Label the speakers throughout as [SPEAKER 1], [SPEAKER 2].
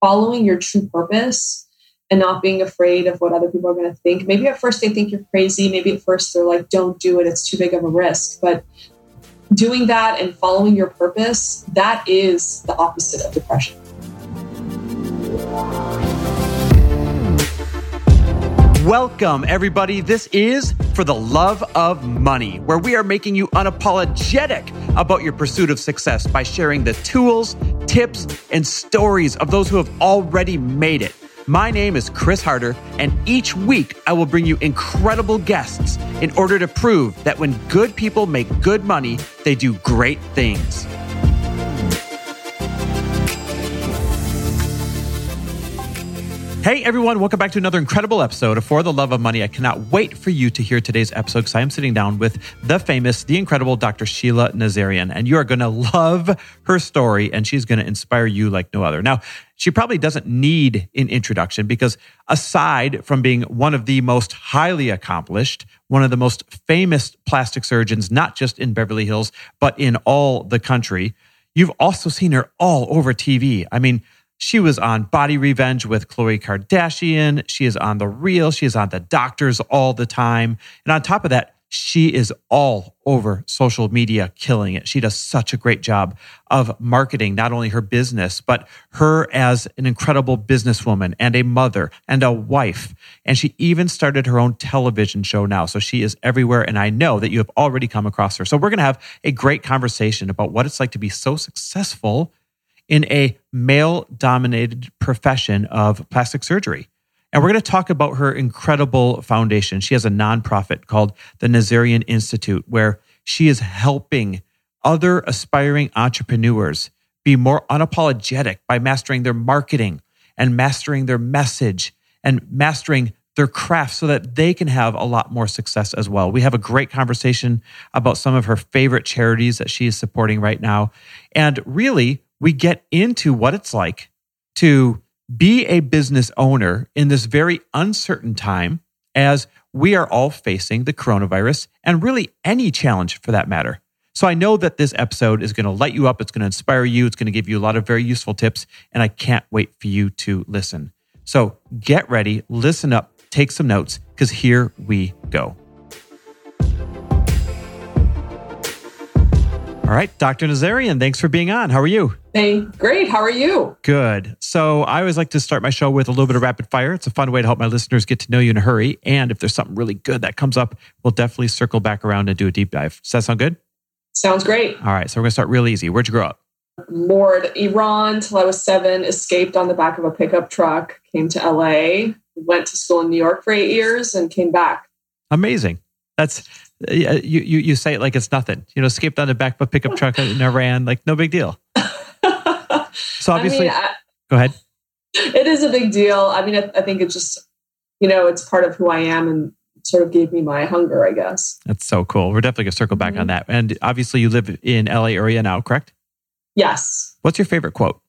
[SPEAKER 1] following your true purpose and not being afraid of what other people are going to think. Maybe at first they think you're crazy. Maybe at first they're like, don't do it. It's too big of a risk. But doing that and following your purpose, that is the opposite of depression.
[SPEAKER 2] Welcome, everybody. This is For the Love of Money, where we are making you unapologetic about your pursuit of success by sharing the tools, tips, and stories of those who have already made it. My name is Chris Harder, and each week I will bring you incredible guests in order to prove that when good people make good money, they do great things. Hey everyone, welcome back to another incredible episode of For the Love of Money. I cannot wait for you to hear today's episode because I am sitting down with the famous, the incredible Dr. Sheila Nazarian, and you are going to love her story and she's going to inspire you like no other. Now, she probably doesn't need an introduction because aside from being one of the most highly accomplished, one of the most famous plastic surgeons, not just in Beverly Hills, but in all the country, you've also seen her all over TV. I mean, she was on Body Revenge with Khloe Kardashian. She is on The Real. She is on The Doctors all the time. And on top of that, she is all over social media killing it. She does such a great job of marketing not only her business, but her as an incredible businesswoman and a mother and a wife. And she even started her own television show now. So she is everywhere. And I know that you have already come across her. So we're going to have a great conversation about what it's like to be so successful in a male dominated profession of plastic surgery. And we're going to talk about her incredible foundation. She has a nonprofit called the Nazarian Institute, where she is helping other aspiring entrepreneurs be more unapologetic by mastering their marketing and mastering their message and mastering their craft so that they can have a lot more success as well. We have a great conversation about some of her favorite charities that she is supporting right now. And really, we get into what it's like to be a business owner in this very uncertain time as we are all facing the coronavirus and really any challenge for that matter. So I know that this episode is going to light you up. It's going to inspire you. It's going to give you a lot of very useful tips. And I can't wait for you to listen. So get ready, listen up, take some notes, because here we go. All right, Dr. Nazarian, thanks for being on. How are you?
[SPEAKER 1] Hey, great. How are you?
[SPEAKER 2] Good. So, I always like to start my show with a little bit of rapid fire. It's a fun way to help my listeners get to know you in a hurry. And if there's something really good that comes up, we'll definitely circle back around and do a deep dive. Does that sound good?
[SPEAKER 1] Sounds great.
[SPEAKER 2] All right. So, we're going to start real easy. Where'd you grow up?
[SPEAKER 1] Lord, Iran till I was seven, escaped on the back of a pickup truck, came to LA, went to school in New York for eight years, and came back.
[SPEAKER 2] Amazing. That's you, you you say it like it's nothing. You know, escaped on the back of a pickup truck in Iran, like no big deal. So obviously, I mean, I, go ahead.
[SPEAKER 1] It is a big deal. I mean, I, I think it's just you know it's part of who I am and sort of gave me my hunger, I guess.
[SPEAKER 2] That's so cool. We're definitely gonna circle back mm-hmm. on that. And obviously, you live in LA area now, correct?
[SPEAKER 1] Yes.
[SPEAKER 2] What's your favorite quote?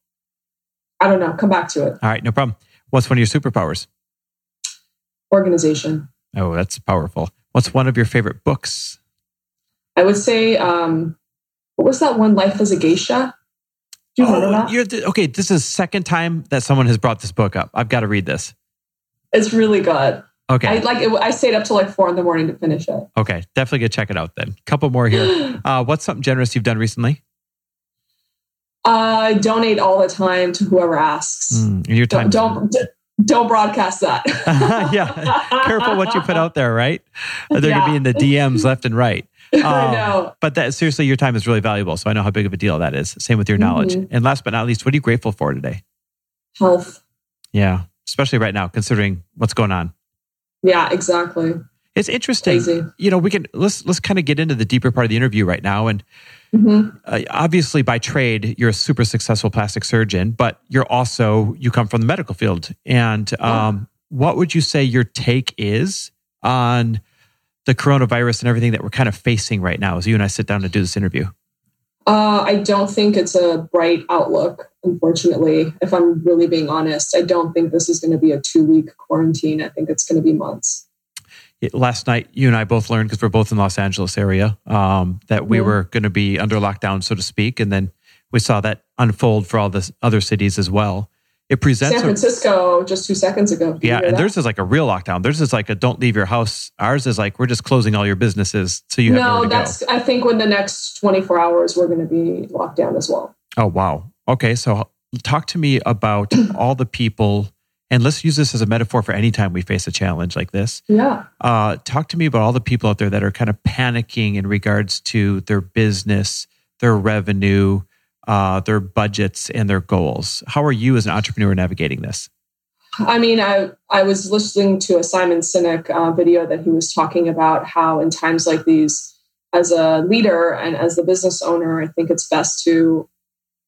[SPEAKER 1] I don't know. Come back to it.
[SPEAKER 2] All right, no problem. What's one of your superpowers?
[SPEAKER 1] Organization.
[SPEAKER 2] Oh, that's powerful. What's one of your favorite books?
[SPEAKER 1] I would say, um, what was that one? Life as a Geisha.
[SPEAKER 2] Do you oh, remember that? You're the, okay, this is second time that someone has brought this book up. I've got to read this.
[SPEAKER 1] It's really good.
[SPEAKER 2] Okay.
[SPEAKER 1] I like it, I stayed up till like four in the morning to finish it.
[SPEAKER 2] Okay. Definitely go check it out then. Couple more here. uh, what's something generous you've done recently?
[SPEAKER 1] I donate all the time to whoever asks.
[SPEAKER 2] Mm, your time.
[SPEAKER 1] Don't, don't, don't broadcast that.
[SPEAKER 2] yeah. Careful what you put out there, right? They're yeah. going to be in the DMs left and right.
[SPEAKER 1] Um, I know.
[SPEAKER 2] But that seriously, your time is really valuable. So I know how big of a deal that is. Same with your knowledge. Mm-hmm. And last but not least, what are you grateful for today?
[SPEAKER 1] Health.
[SPEAKER 2] Yeah. Especially right now, considering what's going on.
[SPEAKER 1] Yeah, exactly.
[SPEAKER 2] It's interesting. Crazy. You know, we can let's let's kind of get into the deeper part of the interview right now. And mm-hmm. uh, obviously, by trade, you're a super successful plastic surgeon, but you're also you come from the medical field. And um, what would you say your take is on the coronavirus and everything that we're kind of facing right now as you and I sit down to do this interview?
[SPEAKER 1] Uh, I don't think it's a bright outlook, unfortunately. If I'm really being honest, I don't think this is going to be a two week quarantine. I think it's going to be months.
[SPEAKER 2] Last night, you and I both learned because we're both in Los Angeles area um, that we yeah. were going to be under lockdown, so to speak, and then we saw that unfold for all the other cities as well. it presents
[SPEAKER 1] San Francisco a, just two seconds ago.
[SPEAKER 2] Did yeah, and theirs is like a real lockdown. Theirs is like a don't leave your house. Ours is like we're just closing all your businesses so you have no.
[SPEAKER 1] that's
[SPEAKER 2] go.
[SPEAKER 1] I think when the next twenty four hours we're going to be locked down as well.
[SPEAKER 2] Oh wow. Okay, so talk to me about all the people, and let's use this as a metaphor for any time we face a challenge like this.
[SPEAKER 1] Yeah.
[SPEAKER 2] Uh, talk to me about all the people out there that are kind of panicking in regards to their business, their revenue uh, their budgets and their goals. How are you as an entrepreneur navigating this?
[SPEAKER 1] I mean, I I was listening to a Simon Sinek uh, video that he was talking about how in times like these, as a leader and as the business owner, I think it's best to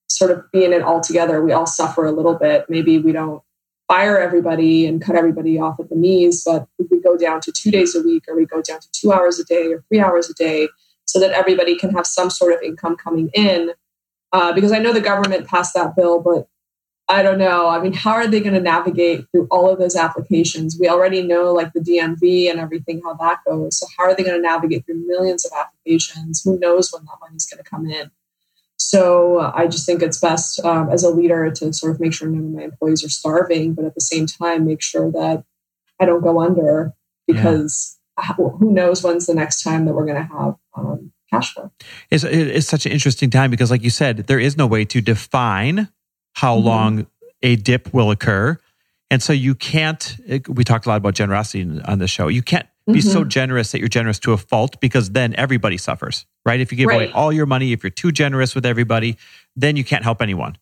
[SPEAKER 1] sort of be in it all together. We all suffer a little bit. Maybe we don't fire everybody and cut everybody off at the knees, but if we go down to two days a week or we go down to two hours a day or three hours a day, so that everybody can have some sort of income coming in uh, because I know the government passed that bill, but I don't know. I mean, how are they going to navigate through all of those applications? We already know like the DMV and everything, how that goes. So, how are they going to navigate through millions of applications? Who knows when that money's going to come in? So, uh, I just think it's best um, as a leader to sort of make sure none of my employees are starving, but at the same time, make sure that I don't go under because yeah. who knows when's the next time that we're going to have um, cash flow.
[SPEAKER 2] It's, it's such an interesting time because, like you said, there is no way to define how mm-hmm. long a dip will occur. And so you can't, we talked a lot about generosity on the show. You can't be mm-hmm. so generous that you're generous to a fault because then everybody suffers, right? If you give right. away all your money, if you're too generous with everybody, then you can't help anyone.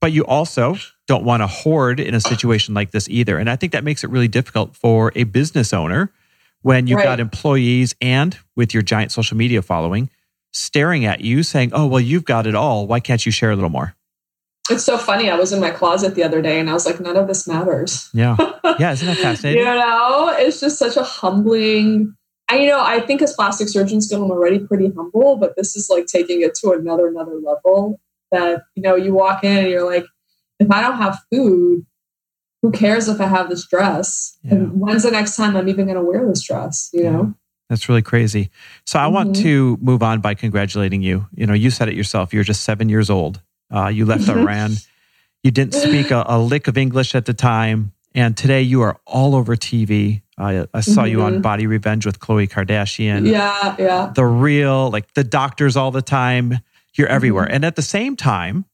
[SPEAKER 2] But you also don't want to hoard in a situation like this either. And I think that makes it really difficult for a business owner when you've right. got employees and with your giant social media following staring at you saying, Oh, well, you've got it all. Why can't you share a little more?
[SPEAKER 1] It's so funny. I was in my closet the other day and I was like, none of this matters.
[SPEAKER 2] Yeah. Yeah. Isn't that fascinating?
[SPEAKER 1] you know, it's just such a humbling. I, you know, I think as plastic surgeons, I'm already pretty humble, but this is like taking it to another, another level that, you know, you walk in and you're like, if I don't have food, who cares if I have this dress? Yeah. And when's the next time I'm even going to wear this dress? You know?
[SPEAKER 2] That's really crazy. So I mm-hmm. want to move on by congratulating you. You know, you said it yourself. You're just seven years old. Uh, you left Iran. You didn't speak a, a, lick of English at the time. And today you are all over TV. I, I saw mm-hmm. you on mm-hmm. Body Revenge with Khloe Kardashian.
[SPEAKER 1] Yeah, yeah.
[SPEAKER 2] The real, like the doctors all the time. You're everywhere. Mm-hmm. And at the same time,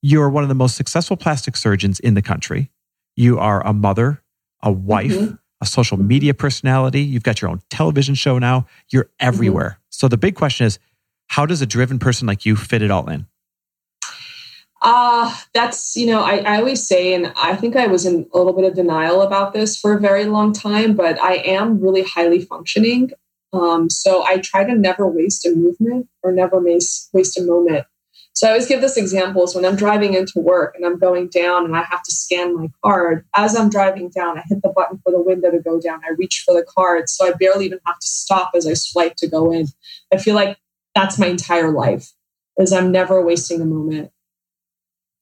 [SPEAKER 2] you're one of the most successful plastic surgeons in the country. You are a mother, a wife, mm-hmm. a social media personality. You've got your own television show now. You're mm-hmm. everywhere. Mm-hmm. So the big question is how does a driven person like you fit it all in?
[SPEAKER 1] Uh, that's, you know, I, I always say, and I think I was in a little bit of denial about this for a very long time, but I am really highly functioning. Um, so I try to never waste a movement or never waste, waste a moment. So I always give this example is when I'm driving into work and I'm going down and I have to scan my card. As I'm driving down, I hit the button for the window to go down. I reach for the card. So I barely even have to stop as I swipe to go in. I feel like that's my entire life is I'm never wasting a moment.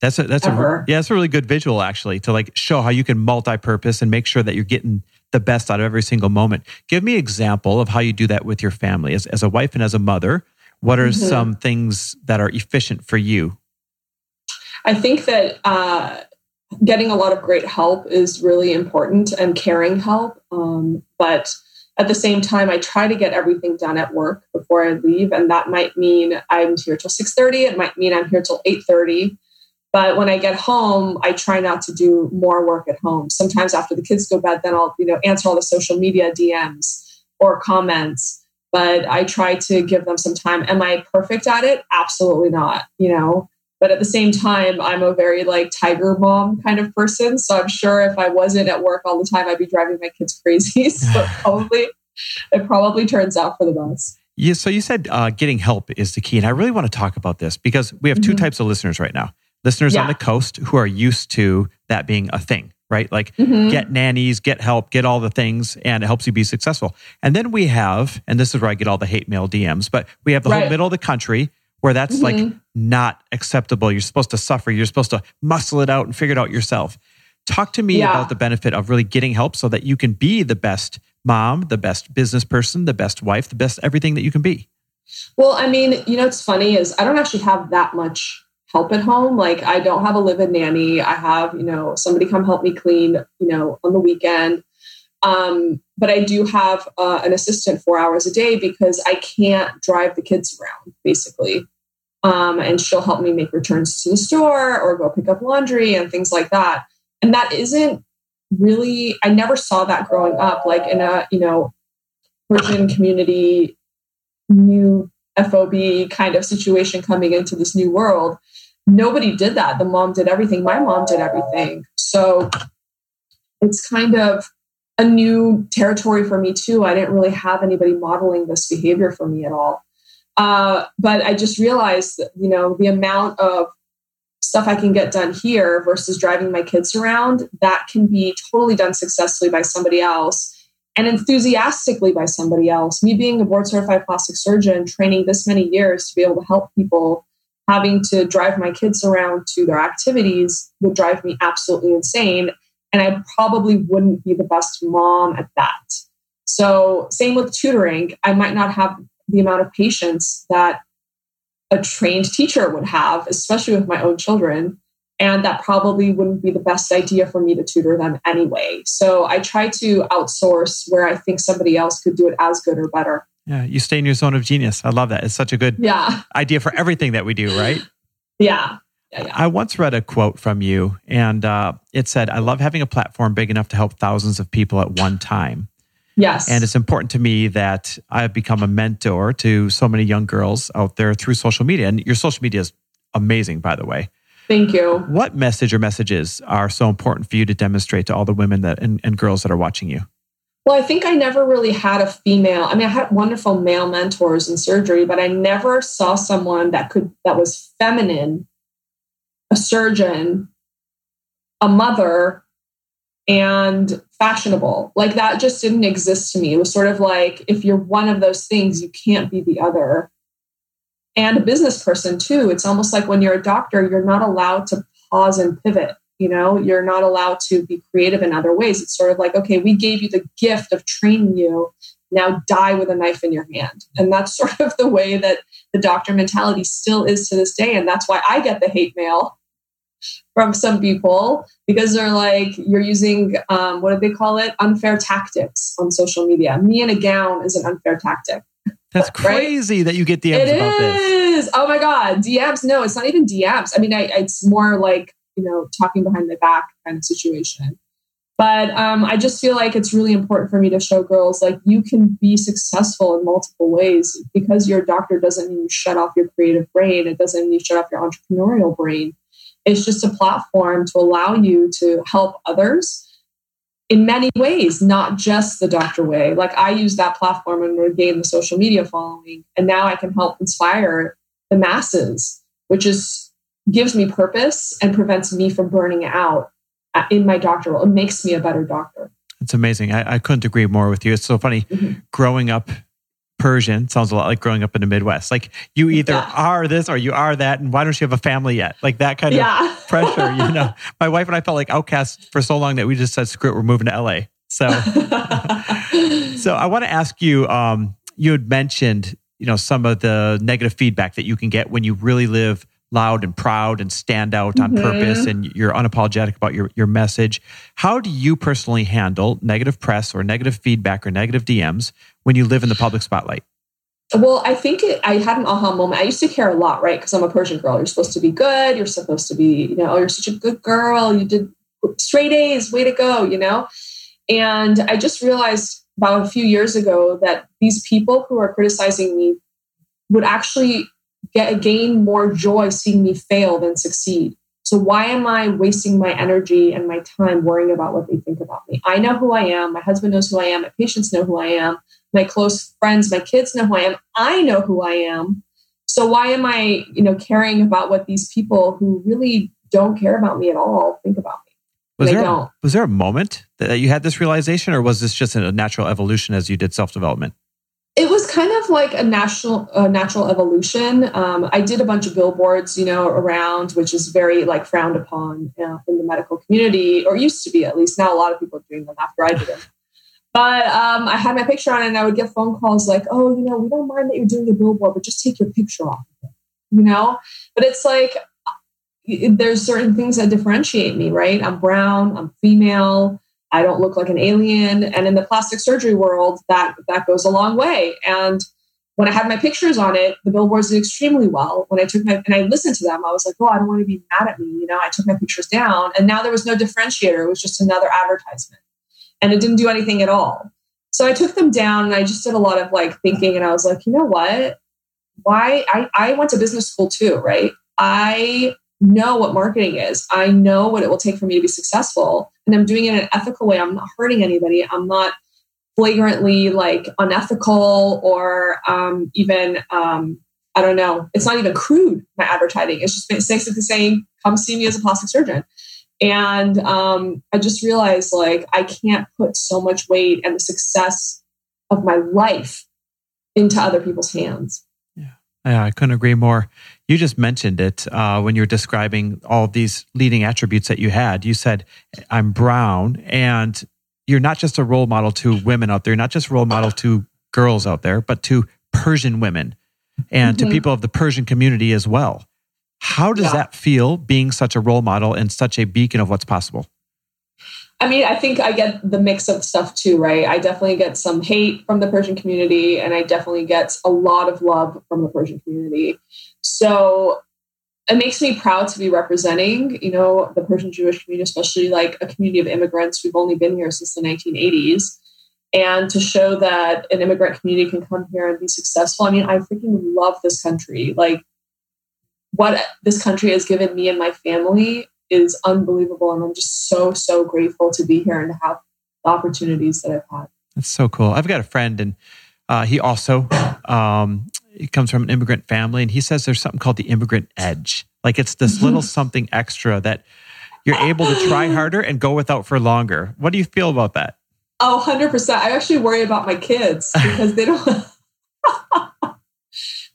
[SPEAKER 2] That's a that's Ever. a yeah, that's a really good visual actually to like show how you can multi-purpose and make sure that you're getting the best out of every single moment. Give me an example of how you do that with your family as, as a wife and as a mother what are mm-hmm. some things that are efficient for you?
[SPEAKER 1] I think that uh, getting a lot of great help is really important and caring help. Um, but at the same time, I try to get everything done at work before I leave, and that might mean I'm here till six thirty. It might mean I'm here till eight thirty. But when I get home, I try not to do more work at home. Sometimes after the kids go to bed, then I'll you know answer all the social media DMs or comments but I try to give them some time. Am I perfect at it? Absolutely not, you know. But at the same time, I'm a very like tiger mom kind of person. So I'm sure if I wasn't at work all the time, I'd be driving my kids crazy. so probably it probably turns out for the best.
[SPEAKER 2] Yeah, so you said uh, getting help is the key. And I really want to talk about this because we have 2 mm-hmm. types of listeners right now. Listeners yeah. on the coast who are used to that being a thing right? Like mm-hmm. get nannies, get help, get all the things, and it helps you be successful. And then we have, and this is where I get all the hate mail DMs, but we have the right. whole middle of the country where that's mm-hmm. like not acceptable. You're supposed to suffer. You're supposed to muscle it out and figure it out yourself. Talk to me yeah. about the benefit of really getting help so that you can be the best mom, the best business person, the best wife, the best everything that you can be.
[SPEAKER 1] Well, I mean, you know, it's funny is I don't actually have that much help at home. Like I don't have a live-in nanny. I have, you know, somebody come help me clean, you know, on the weekend. Um, but I do have uh, an assistant four hours a day because I can't drive the kids around, basically. Um, and she'll help me make returns to the store or go pick up laundry and things like that. And that isn't really, I never saw that growing up, like in a, you know, Persian community, new FOB kind of situation coming into this new world. Nobody did that. The mom did everything. My mom did everything. So it's kind of a new territory for me too. I didn't really have anybody modeling this behavior for me at all. Uh, but I just realized that, you know, the amount of stuff I can get done here versus driving my kids around, that can be totally done successfully by somebody else and enthusiastically by somebody else. Me being a board certified plastic surgeon, training this many years to be able to help people, having to drive my kids around to their activities would drive me absolutely insane. And I probably wouldn't be the best mom at that. So, same with tutoring. I might not have the amount of patience that a trained teacher would have, especially with my own children. And that probably wouldn't be the best idea for me to tutor them anyway. So I try to outsource where I think somebody else could do it as good or better.
[SPEAKER 2] Yeah, you stay in your zone of genius. I love that. It's such a good
[SPEAKER 1] yeah.
[SPEAKER 2] idea for everything that we do, right?
[SPEAKER 1] yeah. Yeah, yeah.
[SPEAKER 2] I once read a quote from you, and uh, it said, I love having a platform big enough to help thousands of people at one time.
[SPEAKER 1] Yes.
[SPEAKER 2] And it's important to me that I've become a mentor to so many young girls out there through social media. And your social media is amazing, by the way.
[SPEAKER 1] Thank you.
[SPEAKER 2] What message or messages are so important for you to demonstrate to all the women that and, and girls that are watching you?
[SPEAKER 1] Well, I think I never really had a female. I mean, I had wonderful male mentors in surgery, but I never saw someone that could that was feminine, a surgeon, a mother, and fashionable. Like that just didn't exist to me. It was sort of like if you're one of those things, you can't be the other and a business person too. It's almost like when you're a doctor, you're not allowed to pause and pivot. You know, you're not allowed to be creative in other ways. It's sort of like, okay, we gave you the gift of training you. Now die with a knife in your hand. And that's sort of the way that the doctor mentality still is to this day. And that's why I get the hate mail from some people because they're like, you're using, um, what do they call it? Unfair tactics on social media. Me in a gown is an unfair tactic.
[SPEAKER 2] That's crazy right? that you get DMs
[SPEAKER 1] it
[SPEAKER 2] about
[SPEAKER 1] is. this. Oh my God. DMs. No, it's not even DMs. I mean, I, it's more like, you know, talking behind my back kind of situation. But um, I just feel like it's really important for me to show girls like you can be successful in multiple ways. Because you're a doctor doesn't mean you shut off your creative brain. It doesn't mean you shut off your entrepreneurial brain. It's just a platform to allow you to help others in many ways, not just the doctor way. Like I use that platform and regain the social media following, and now I can help inspire the masses, which is gives me purpose and prevents me from burning out in my doctor role. It makes me a better doctor.
[SPEAKER 2] It's amazing. I, I couldn't agree more with you. It's so funny mm-hmm. growing up Persian sounds a lot like growing up in the Midwest. Like you either yeah. are this or you are that, and why don't you have a family yet? Like that kind yeah. of pressure. You know, my wife and I felt like outcasts for so long that we just said, "Screw it, we're moving to LA." So, so I want to ask you. Um, you had mentioned, you know, some of the negative feedback that you can get when you really live loud and proud and stand out on mm-hmm. purpose and you're unapologetic about your, your message. How do you personally handle negative press or negative feedback or negative DMs when you live in the public spotlight?
[SPEAKER 1] Well, I think it, I had an aha moment. I used to care a lot, right? Because I'm a Persian girl. You're supposed to be good. You're supposed to be, you know, oh, you're such a good girl. You did straight A's. Way to go, you know? And I just realized about a few years ago that these people who are criticizing me would actually get gain more joy seeing me fail than succeed. So why am I wasting my energy and my time worrying about what they think about me? I know who I am. My husband knows who I am. My patients know who I am. My close friends, my kids know who I am. I know who I am. So why am I, you know, caring about what these people who really don't care about me at all think about me?
[SPEAKER 2] Was there, a, was there a moment that you had this realization, or was this just a natural evolution as you did self development?
[SPEAKER 1] It was kind of like a natural, uh, natural evolution. Um, I did a bunch of billboards, you know, around, which is very like frowned upon uh, in the medical community, or used to be at least. Now a lot of people are doing them after I did them. But um, I had my picture on and I would get phone calls like, "Oh, you know, we don't mind that you're doing a billboard, but just take your picture off of it," you know. But it's like there's certain things that differentiate me, right? I'm brown, I'm female, I don't look like an alien. And in the plastic surgery world, that that goes a long way. And when I had my pictures on it, the billboards did extremely well. When I took my and I listened to them, I was like, oh, I don't want to be mad at me. You know, I took my pictures down, and now there was no differentiator. It was just another advertisement, and it didn't do anything at all. So I took them down, and I just did a lot of like thinking, and I was like, you know what? Why I I went to business school too, right? I know what marketing is. I know what it will take for me to be successful. And I'm doing it in an ethical way. I'm not hurting anybody. I'm not flagrantly like unethical or um, even, um, I don't know, it's not even crude, my advertising. It's just basically saying, come see me as a plastic surgeon. And um, I just realized like I can't put so much weight and the success of my life into other people's hands.
[SPEAKER 2] Yeah, I couldn't agree more. You just mentioned it uh, when you were describing all these leading attributes that you had. You said, I'm brown, and you're not just a role model to women out there, not just a role model to girls out there, but to Persian women and mm-hmm. to people of the Persian community as well. How does yeah. that feel being such a role model and such a beacon of what's possible?
[SPEAKER 1] I mean, I think I get the mix of stuff too, right? I definitely get some hate from the Persian community, and I definitely get a lot of love from the Persian community. So it makes me proud to be representing, you know, the Persian Jewish community, especially like a community of immigrants who've only been here since the 1980s. And to show that an immigrant community can come here and be successful. I mean, I freaking love this country. Like, what this country has given me and my family is unbelievable. And I'm just so, so grateful to be here and to have the opportunities that I've had.
[SPEAKER 2] That's so cool. I've got a friend and uh, he also um, he comes from an immigrant family and he says there's something called the immigrant edge. Like it's this little something extra that you're able to try harder and go without for longer. What do you feel about that?
[SPEAKER 1] Oh, 100%. I actually worry about my kids because they don't,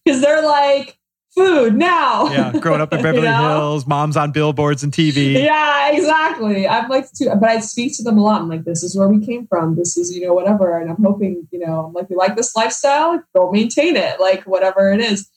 [SPEAKER 1] because they're like, food now.
[SPEAKER 2] Yeah, growing up in Beverly you know? Hills, mom's on billboards and TV.
[SPEAKER 1] Yeah, exactly. I'm like, to, but I speak to them a lot. I'm like, this is where we came from. This is, you know, whatever. And I'm hoping, you know, I'm like, you like this lifestyle? Go maintain it, like whatever it is.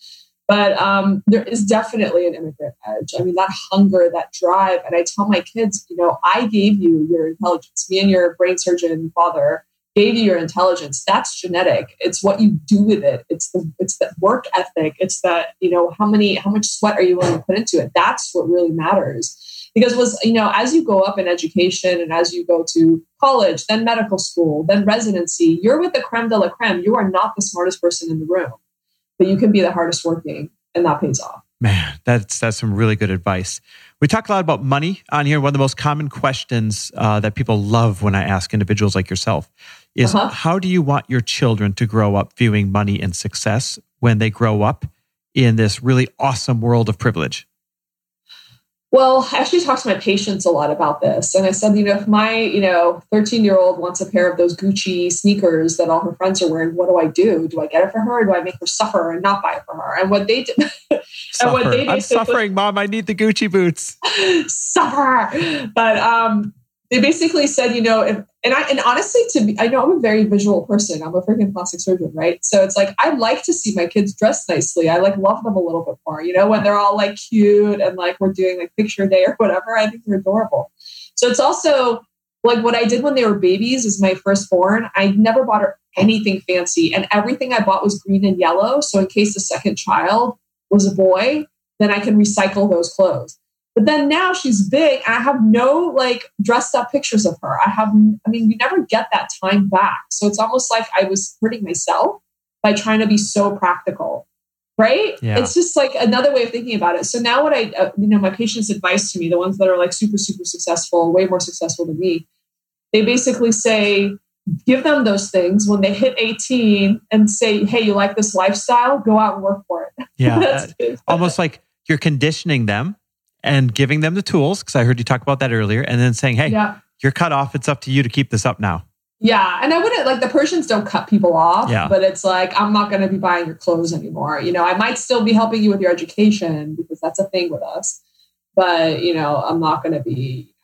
[SPEAKER 1] But um, there is definitely an immigrant edge. I mean, that hunger, that drive. And I tell my kids, you know, I gave you your intelligence. Me and your brain surgeon father you your intelligence that's genetic. It's what you do with it. It's the it's the work ethic. It's that you know how many how much sweat are you willing to put into it? That's what really matters. Because was you know as you go up in education and as you go to college then medical school then residency you're with the creme de la creme. You are not the smartest person in the room but you can be the hardest working and that pays off.
[SPEAKER 2] Man, that's that's some really good advice. We talk a lot about money on here. One of the most common questions uh, that people love when I ask individuals like yourself is, uh-huh. "How do you want your children to grow up viewing money and success when they grow up in this really awesome world of privilege?"
[SPEAKER 1] Well, I actually talked to my patients a lot about this. And I said, you know, if my, you know, 13 year old wants a pair of those Gucci sneakers that all her friends are wearing, what do I do? Do I get it for her or do I make her suffer and not buy it for her? And what they did,
[SPEAKER 2] and what they did I'm suffering, mom. I need the Gucci boots.
[SPEAKER 1] suffer. But um, they basically said, you know, if, and I, and honestly, to be, I know I'm a very visual person. I'm a freaking plastic surgeon, right? So it's like, I like to see my kids dressed nicely. I like love them a little bit more, you know, when they're all like cute and like we're doing like picture day or whatever. I think they're adorable. So it's also like what I did when they were babies is my firstborn. I never bought her anything fancy and everything I bought was green and yellow. So in case the second child was a boy, then I can recycle those clothes. But then now she's big I have no like dressed up pictures of her. I have, I mean, you never get that time back. So it's almost like I was hurting myself by trying to be so practical. Right? Yeah. It's just like another way of thinking about it. So now, what I, uh, you know, my patients' advice to me, the ones that are like super, super successful, way more successful than me, they basically say, give them those things when they hit 18 and say, hey, you like this lifestyle? Go out and work for it.
[SPEAKER 2] Yeah. almost like you're conditioning them and giving them the tools because I heard you talk about that earlier, and then saying, "Hey, yeah. you're cut off. It's up to you to keep this up now."
[SPEAKER 1] Yeah, and I wouldn't like the Persians don't cut people off, yeah. but it's like I'm not going to be buying your clothes anymore. You know, I might still be helping you with your education because that's a thing with us, but you know, I'm not going to be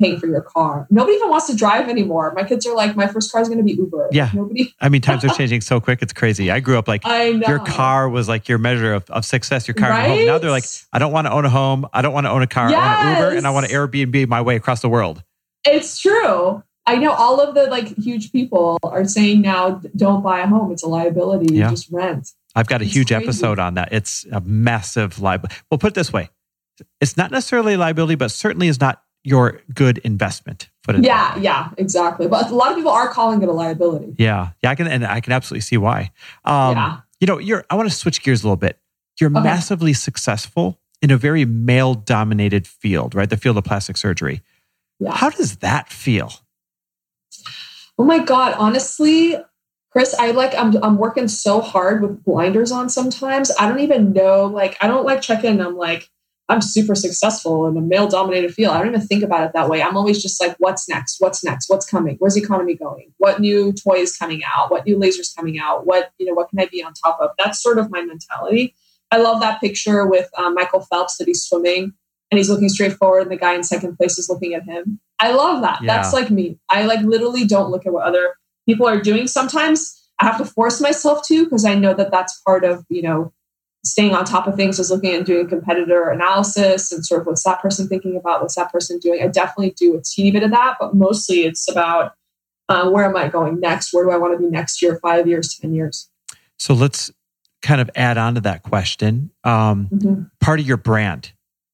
[SPEAKER 1] paying for your car. Nobody even wants to drive anymore. My kids are like, my first car is going to be Uber.
[SPEAKER 2] Yeah.
[SPEAKER 1] Nobody.
[SPEAKER 2] I mean, times are changing so quick. It's crazy. I grew up like
[SPEAKER 1] I know.
[SPEAKER 2] your car was like your measure of, of success, your car and your home. Now they're like, I don't want to own a home. I don't want to own a car. I want an Uber and I want to Airbnb my way across the world.
[SPEAKER 1] It's true. I know all of the like huge people are saying now, don't buy a home. It's a liability. You
[SPEAKER 2] Yeah.
[SPEAKER 1] just rent.
[SPEAKER 2] I've got a
[SPEAKER 1] It's
[SPEAKER 2] huge
[SPEAKER 1] crazy.
[SPEAKER 2] episode on that. It's a massive liability. Well, put it this way it's not necessarily a liability, but certainly is not your good investment. Put it
[SPEAKER 1] Yeah, yeah, exactly. But a lot of people are calling it a liability.
[SPEAKER 2] Yeah. Yeah. I can, and I can absolutely see why. Um,
[SPEAKER 1] Yeah.
[SPEAKER 2] You know, you're, I want to switch gears a little bit. You're
[SPEAKER 1] Okay.
[SPEAKER 2] massively successful in a very male dominated field, right? The field of plastic surgery.
[SPEAKER 1] Yeah.
[SPEAKER 2] How does that feel?
[SPEAKER 1] Oh my god, honestly, Chris, I like I'm I'm working so hard with blinders on sometimes. I don't even know like I don't like check in. I'm like I'm super successful in a male dominated field. I don't even think about it that way. I'm always just like what's next? What's next? What's coming? Where's the economy going? What new toy is coming out? What new lasers coming out? What, you know, what can I be on top of? That's sort of my mentality. I love that picture with um, Michael Phelps that he's swimming and he's looking straight forward and the guy in second place is looking at him. I love that.
[SPEAKER 2] Yeah.
[SPEAKER 1] That's like me. I like literally don't look at what other people are doing. Sometimes I have to force myself to because I know that that's part of, you know, staying on top of things is looking and doing competitor analysis and sort of what's that person thinking about, what's that person doing. I definitely do a teeny bit of that, but mostly it's about uh, where am I going next? Where do I want to be next year, five years, 10 years?
[SPEAKER 2] So let's kind of add on to that question. Um,
[SPEAKER 1] Mhm.
[SPEAKER 2] part of your brand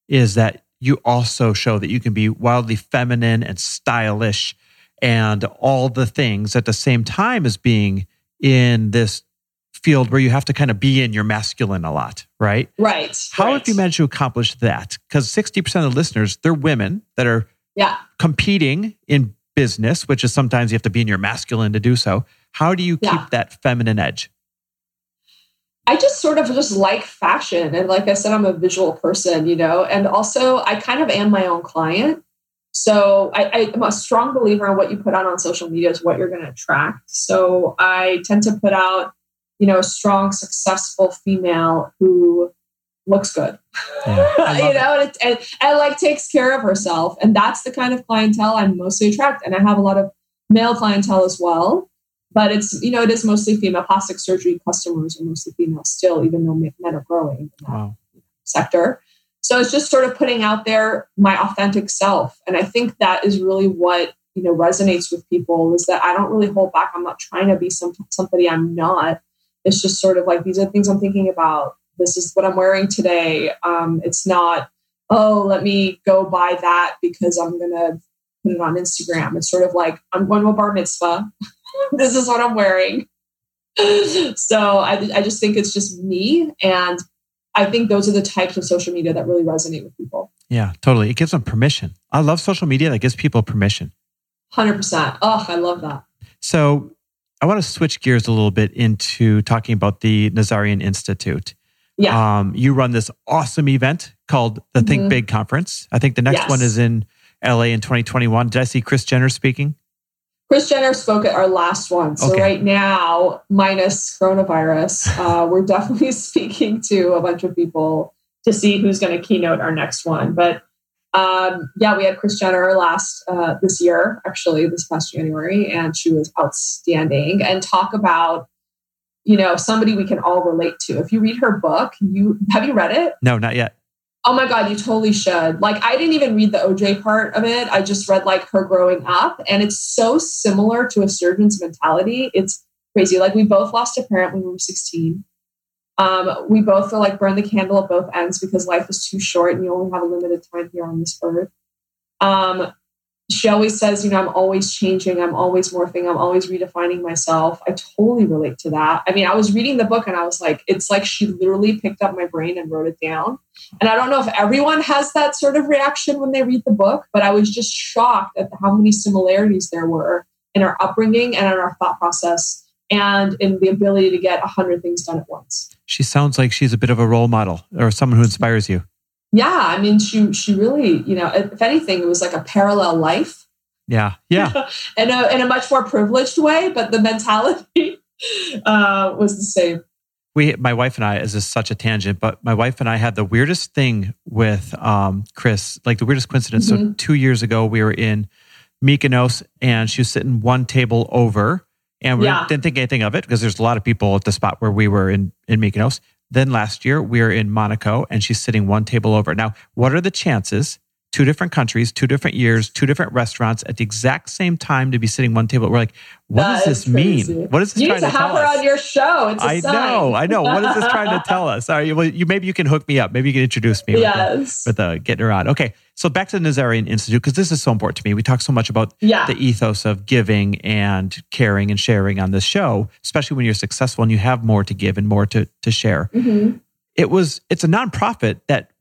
[SPEAKER 2] is that you also show that you can be wildly feminine and stylish and all the things at the same time as being in this field where you have to kind of be in your masculine a lot, right?
[SPEAKER 1] Right.
[SPEAKER 2] How
[SPEAKER 1] right.
[SPEAKER 2] have you managed to accomplish that? Because 60% of the listeners, they're women that are
[SPEAKER 1] Yeah.
[SPEAKER 2] competing in business, which is sometimes you have to be in your masculine to do so. How do you keep that feminine edge?
[SPEAKER 1] I just sort of just like fashion. And like I said, I'm a visual person, you know, and also I kind of am my own client. So I, I am a strong believer in what you put out on social media is what you're going to attract. So I tend to put out, you know, a strong, successful female who looks good,
[SPEAKER 2] Yeah, I love
[SPEAKER 1] you know, and, it, and, and like takes care of herself. And that's the kind of clientele I'm mostly attract. And I have a lot of male clientele as well but it's you know it is mostly female plastic surgery customers are mostly female still even though men are growing in that
[SPEAKER 2] Wow.
[SPEAKER 1] sector so it's just sort of putting out there my authentic self and i think that is really what you know resonates with people is that i don't really hold back i'm not trying to be some somebody i'm not it's just sort of like these are the things i'm thinking about this is what i'm wearing today um, it's not oh let me go buy that because i'm gonna put it on instagram it's sort of like i'm going to a bar mitzvah this is what I'm wearing. so I, I just think it's just me. And I think those are the types of social media that really resonate with people.
[SPEAKER 2] Yeah, totally. It gives them permission. I love social media that gives people permission.
[SPEAKER 1] 100%. Oh, I love that.
[SPEAKER 2] So I want to switch gears a little bit into talking about the Nazarian Institute.
[SPEAKER 1] Yeah.
[SPEAKER 2] Um, you run this awesome event called the Think
[SPEAKER 1] Mhm.
[SPEAKER 2] Big Conference. I think the next
[SPEAKER 1] Yes.
[SPEAKER 2] one is in LA in 2021. Did I see Kris Jenner speaking?
[SPEAKER 1] Kris Jenner spoke at our last one. So
[SPEAKER 2] Okay.
[SPEAKER 1] right now, minus coronavirus, uh, we're definitely speaking to a bunch of people to see who's going to keynote our next one. But um, yeah, we had Kris Jenner last uh, this year, actually this past January, and she was outstanding. And talk about you know somebody we can all relate to. If you read her book, you have you read it?
[SPEAKER 2] No, not yet.
[SPEAKER 1] Oh my God, you totally should. Like, I didn't even read the OJ part of it. I just read like her growing up, and it's so similar to a surgeon's mentality. It's crazy. Like, we both lost a parent when we were 16. Um, we both feel like burn the candle at both ends because life is too short and you only have a limited time here on this earth. Um, she always says, you know, I'm always changing, I'm always morphing, I'm always redefining myself. I totally relate to that. I mean, I was reading the book and I was like, it's like she literally picked up my brain and wrote it down. And I don't know if everyone has that sort of reaction when they read the book, but I was just shocked at how many similarities there were in our upbringing and in our thought process and in the ability to get a hundred things done at once.
[SPEAKER 2] She sounds like she's a bit of a role model or someone who inspires you.
[SPEAKER 1] Yeah, I mean, she she really, you know, if anything, it was like a parallel life
[SPEAKER 2] Yeah. Yeah.
[SPEAKER 1] in a in a much more privileged way, but the mentality uh, was the same.
[SPEAKER 2] we, my wife and I, is this such a tangent, but my wife and I had the weirdest thing with um, Kris, like the weirdest coincidence. Mm-hmm. So two years ago, we were in Mykonos, and she was sitting one table over, and we yeah. didn't think anything of it because there's a lot of people at the spot where we were in in Mykonos. Then last year, we were in Monaco, and she's sitting one table over. Now, what are the chances two different countries, two different years, two different restaurants at the exact same time to be sitting one table. We're like, what that does this mean? What is this
[SPEAKER 1] you
[SPEAKER 2] trying
[SPEAKER 1] to,
[SPEAKER 2] to tell us?
[SPEAKER 1] her on your show. It's
[SPEAKER 2] I
[SPEAKER 1] sign.
[SPEAKER 2] know, I know. What is this trying to tell us? Sorry, well, you maybe you can hook me up. Maybe you can introduce me
[SPEAKER 1] yes.
[SPEAKER 2] with, the, with the getting her on. Okay, so back to the Nazarian Institute because this is so important to me. We talk so much about yeah. the ethos of giving and caring and sharing on this show, especially when you're successful and you have more to give and more to to share. Mm-hmm. It was it's a nonprofit that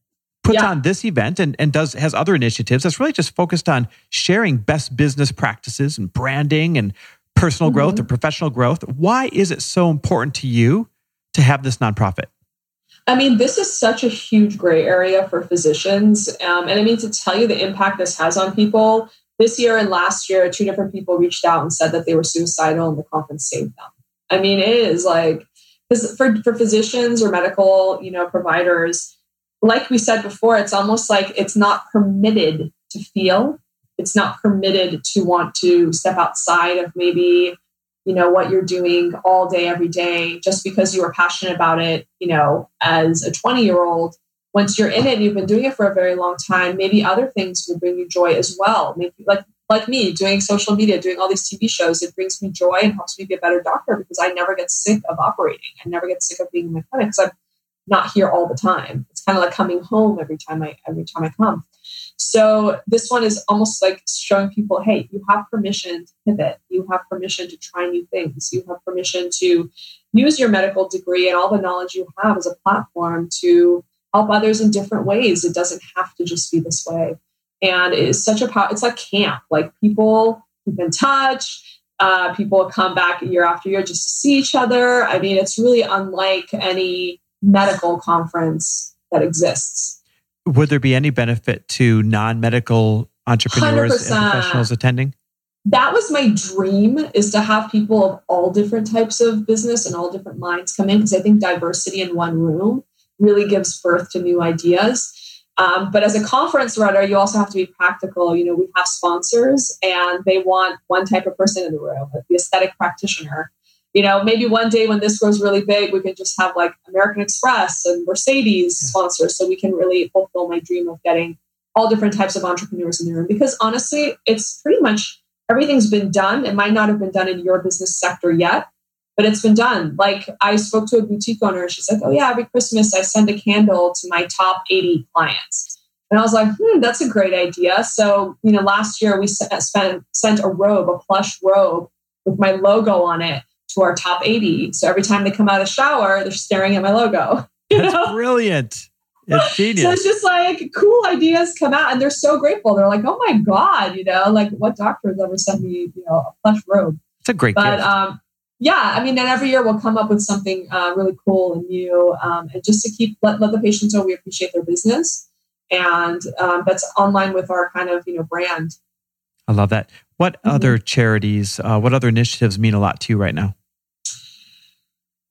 [SPEAKER 2] puts yeah. on this event and, and does has other initiatives that's really just focused on sharing best business practices and branding and personal mm-hmm. growth and professional growth. Why is it so important to you to have this nonprofit?
[SPEAKER 1] I mean, this is such a huge gray area for physicians. Um, and I mean, to tell you the impact this has on people, this year and last year, two different people reached out and said that they were suicidal and the conference saved them. I mean, it is like, for, for physicians or medical, you know, providers, like we said before, it's almost like it's not permitted to feel. It's not permitted to want to step outside of maybe, you know, what you're doing all day, every day, just because you were passionate about it, you know, as a 20 year old. Once you're in it and you've been doing it for a very long time, maybe other things will bring you joy as well. Maybe like like me doing social media, doing all these TV shows, it brings me joy and helps me be a better doctor because I never get sick of operating. I never get sick of being in the clinic because I'm not here all the time. It's kind of like coming home every time I every time I come. So this one is almost like showing people, hey, you have permission to pivot. You have permission to try new things. You have permission to use your medical degree and all the knowledge you have as a platform to help others in different ways. It doesn't have to just be this way. And it is such a power. It's like camp. Like people keep in touch. Uh, people come back year after year just to see each other. I mean, it's really unlike any medical conference that exists.
[SPEAKER 2] Would there be any benefit to non medical entrepreneurs 100%. and professionals attending?
[SPEAKER 1] That was my dream is to have people of all different types of business and all different minds come in because I think diversity in one room really gives birth to new ideas. Um, but as a conference runner, you also have to be practical. You know, we have sponsors and they want one type of person in the room, like the aesthetic practitioner you know, maybe one day when this grows really big, we can just have like American Express and Mercedes sponsors so we can really fulfill my dream of getting all different types of entrepreneurs in the room. Because honestly, it's pretty much everything's been done. It might not have been done in your business sector yet, but it's been done. Like I spoke to a boutique owner, she's like, Oh, yeah, every Christmas I send a candle to my top 80 clients. And I was like, hmm, that's a great idea. So, you know, last year we sent, sent a robe, a plush robe with my logo on it to our top 80. So every time they come out of the shower, they're staring at my logo.
[SPEAKER 2] That's know? brilliant. It's genius.
[SPEAKER 1] So it's just like cool ideas come out and they're so grateful. They're like, oh my God, you know, like what doctor has ever sent me, you know, a plush robe?
[SPEAKER 2] It's a great
[SPEAKER 1] but, gift. Um, yeah, I mean, and every year we'll come up with something uh, really cool and new, um, and just to keep let, let the patients know we appreciate their business, and um, that's online with our kind of you know brand.
[SPEAKER 2] I love that. What mm-hmm. other charities, uh, what other initiatives mean a lot to you right now?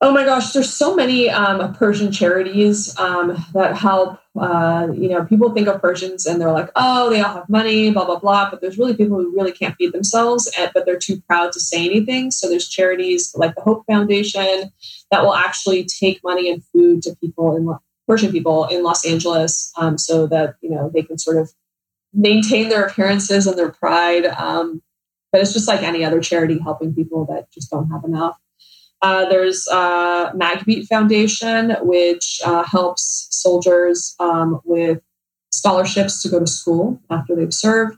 [SPEAKER 1] Oh my gosh, there's so many um, Persian charities um, that help. Uh, you know, people think of Persians and they're like, oh, they all have money, blah, blah, blah. But there's really people who really can't feed themselves, but they're too proud to say anything. So there's charities like the Hope Foundation that will actually take money and food to people in Persian people in Los Angeles um, so that, you know, they can sort of maintain their appearances and their pride. Um, but it's just like any other charity helping people that just don't have enough. Uh, there's uh, Magbit Foundation, which uh, helps soldiers um, with scholarships to go to school after they've served.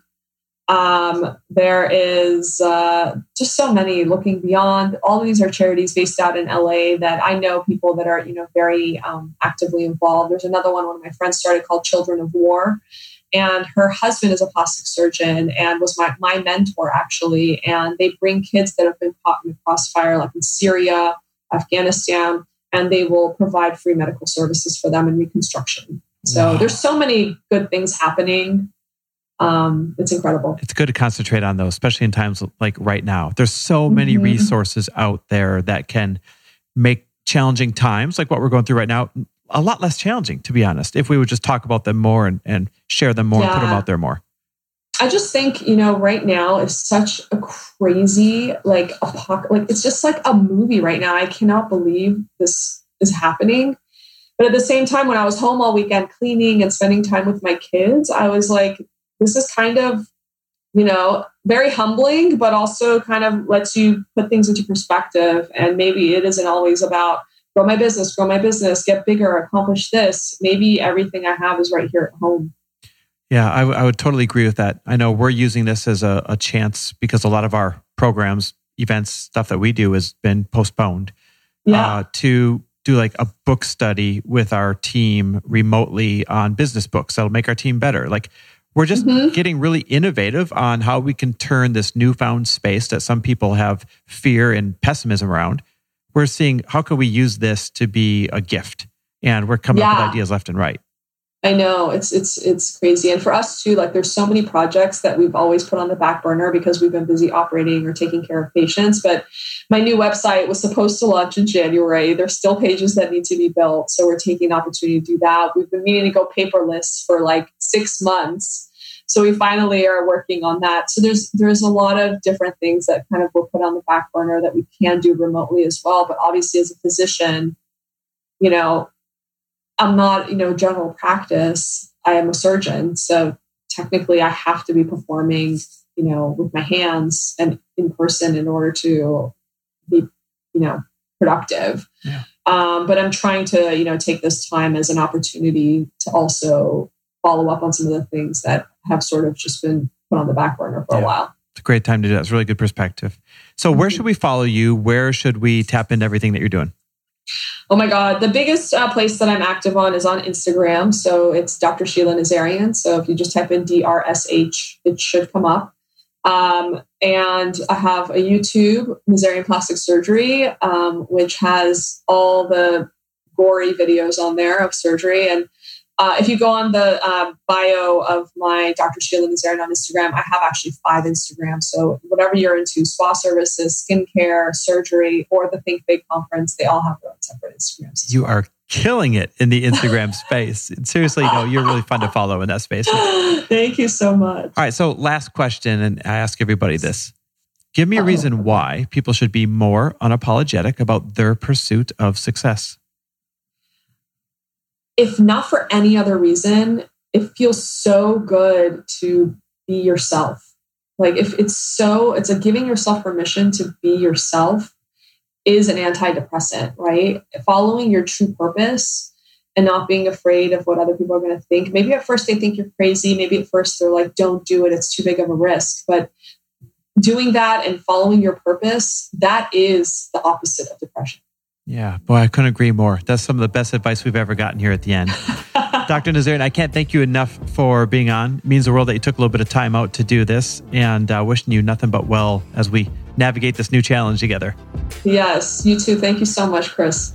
[SPEAKER 1] Um, there is uh, just so many looking beyond. All of these are charities based out in LA that I know people that are you know very um, actively involved. There's another one one of my friends started called Children of War, and her husband is a plastic surgeon and was my, my mentor actually. And they bring kids that have been caught in the crossfire like in syria afghanistan and they will provide free medical services for them in reconstruction. So wow. there's so many good things happening. Um, it's incredible.
[SPEAKER 2] It's good to concentrate on those especially in times like right now. There's so many mm-hmm. resources out there that can make challenging times like what we're going through right now, a lot less challenging, to be honest, if we would just talk about them more and, and share them more yeah. and put them out there more.
[SPEAKER 1] I just think, you know, right now is such a crazy, like, apoc- like it's just like a movie right now. I cannot believe this is happening. But at the same time, when I was home all weekend cleaning and spending time with my kids, I was like, this is kind of, you know, very humbling, but also kind of lets you put things into perspective. And maybe it isn't always about grow my business, grow my business, get bigger, accomplish this. Maybe everything I have is right here at home.
[SPEAKER 2] Yeah, I, w- I would totally agree with that. I know we're using this as a, a chance because a lot of our programs, events, stuff that we do has been postponed.
[SPEAKER 1] Yeah. Uh,
[SPEAKER 2] to do like a book study with our team remotely on business books that'll make our team better. Like we're just mm-hmm. getting really innovative on how we can turn this newfound space that some people have fear and pessimism around. We're seeing how can we use this to be a gift, and we're coming yeah. up with ideas left and right.
[SPEAKER 1] I know it's it's it's crazy, and for us too. Like, there's so many projects that we've always put on the back burner because we've been busy operating or taking care of patients. But my new website was supposed to launch in January. There's still pages that need to be built, so we're taking the opportunity to do that. We've been meaning to go paperless for like six months, so we finally are working on that. So there's there's a lot of different things that kind of were put on the back burner that we can do remotely as well. But obviously, as a physician, you know, I'm not, you know, general practice. I am a surgeon. So technically I have to be performing, you know, with my hands and in person in order to be, you know, productive. Yeah. Um, but I'm trying to, you know, take this time as an opportunity to also follow up on some of the things that have sort of just been put on the back burner for yeah. a while.
[SPEAKER 2] It's a great time to do that. It's really good perspective. So, where should we follow you? Where should we tap into everything that you're doing?
[SPEAKER 1] Oh my God. The biggest uh, place that I'm active on is on Instagram. So it's Dr. Sheila Nazarian. So if you just type in DRSH, it should come up. Um, and I have a YouTube, Nazarian Plastic Surgery, um, which has all the gory videos on there of surgery. And uh, if you go on the uh, bio of my Dr. Sheila Nazarian on Instagram, I have actually five Instagrams. So whatever you're into, spa services, skincare, surgery, or the Think Big conference, they all have their own separate Instagrams.
[SPEAKER 2] You are killing it in the Instagram space. Seriously, no, you're really fun to follow in that space.
[SPEAKER 1] Thank you so much.
[SPEAKER 2] All right, so last question, and I ask everybody this. Give me a reason why people should be more unapologetic about their pursuit of success
[SPEAKER 1] if not for any other reason, it feels so good to be yourself. Like if it's so, it's a giving yourself permission to be yourself is an antidepressant, right? Following your true purpose and not being afraid of what other people are going to think. Maybe at first they think you're crazy. Maybe at first they're like, don't do it. It's too big of a risk. But doing that and following your purpose, that is the opposite of depression.
[SPEAKER 2] Yeah, boy, I couldn't agree more. That's some of the best advice we've ever gotten here at the end. Dr. Nazarian, I can't thank you enough for being on. It means the world that you took a little bit of time out to do this and uh, wishing you nothing but well as we navigate this new challenge together.
[SPEAKER 1] Yes, you too. Thank you so much, Chris.